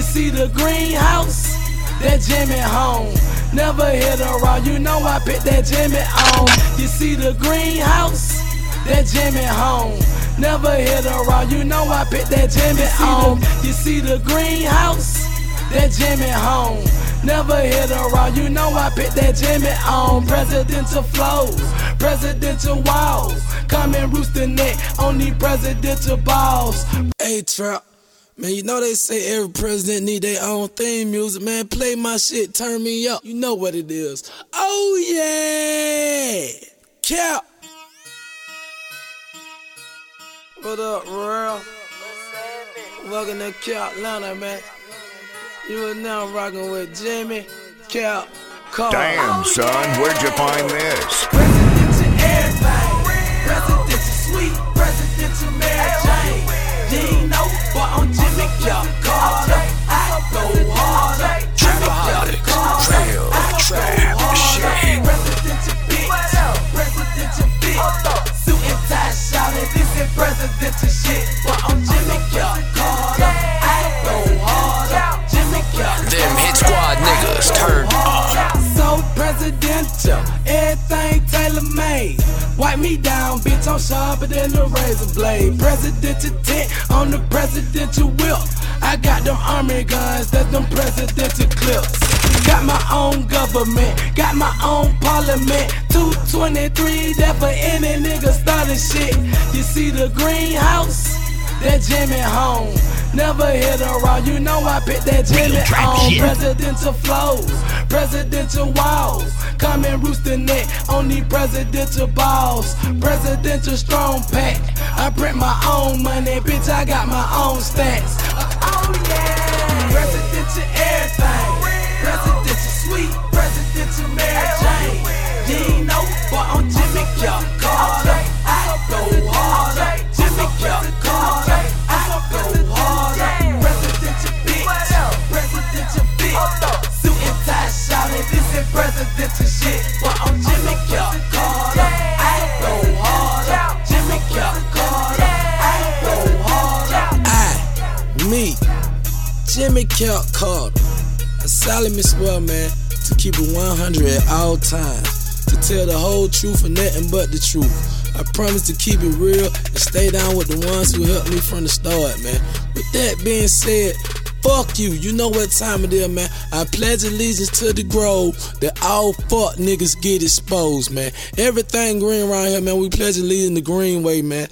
You see the greenhouse? That Jimmy home. Never hit a raw, you know I put that Jimmy on. You see the greenhouse? That Jimmy home. Never hit a raw, you know I put that Jimmy on. You see the greenhouse? That Jimmy home. Never hit a raw, you know I put that Jimmy on. Presidential flows, presidential walls. Come and roost the neck on these presidential balls. A Trap. Man, you know they say every president need their own theme music. Man, play my shit, turn me up. You know what it is. Oh yeah, Capp. What up, Royal? Welcome to Carolina, man. You are now rocking with Jimmy Capp Carr. Damn, son, where'd you find this? Shit. But I'm Jimmy Capp Carter. I go harder. Jimmy Capp Them hit squad niggas turn up. so presidential, everything tailor made. Wipe me down, bitch, I'm sharper than a razor blade. Presidential tent on the presidential whip. I got them army guns, that's them presidential clips. Got my own government, got my own parliament. 223, that for any nigga starting shit. You see the greenhouse? That Jimmy home. Never hit a raw, you know I put that Jimmy on. Presidential flows, presidential walls. Come and roost the neck on these presidential balls. Presidential strong pack. I print my own money, bitch, I got my own stats. Oh yeah. Presidential everything. Presidential sweet, presidential Mary Jane. You ain't know, but I'm Jimmy Capp me, Jimmy Capp Carter. I solemnly swear, man, to keep it 100 at all times. To tell the whole truth and nothing but the truth. I promise to keep it real and stay down with the ones who helped me from the start, man. With that being said, fuck you. You know what time it is, man. I pledge allegiance to the grove that all fuck niggas get exposed, man. Everything green around here, man. We pledge allegiance the green way, man.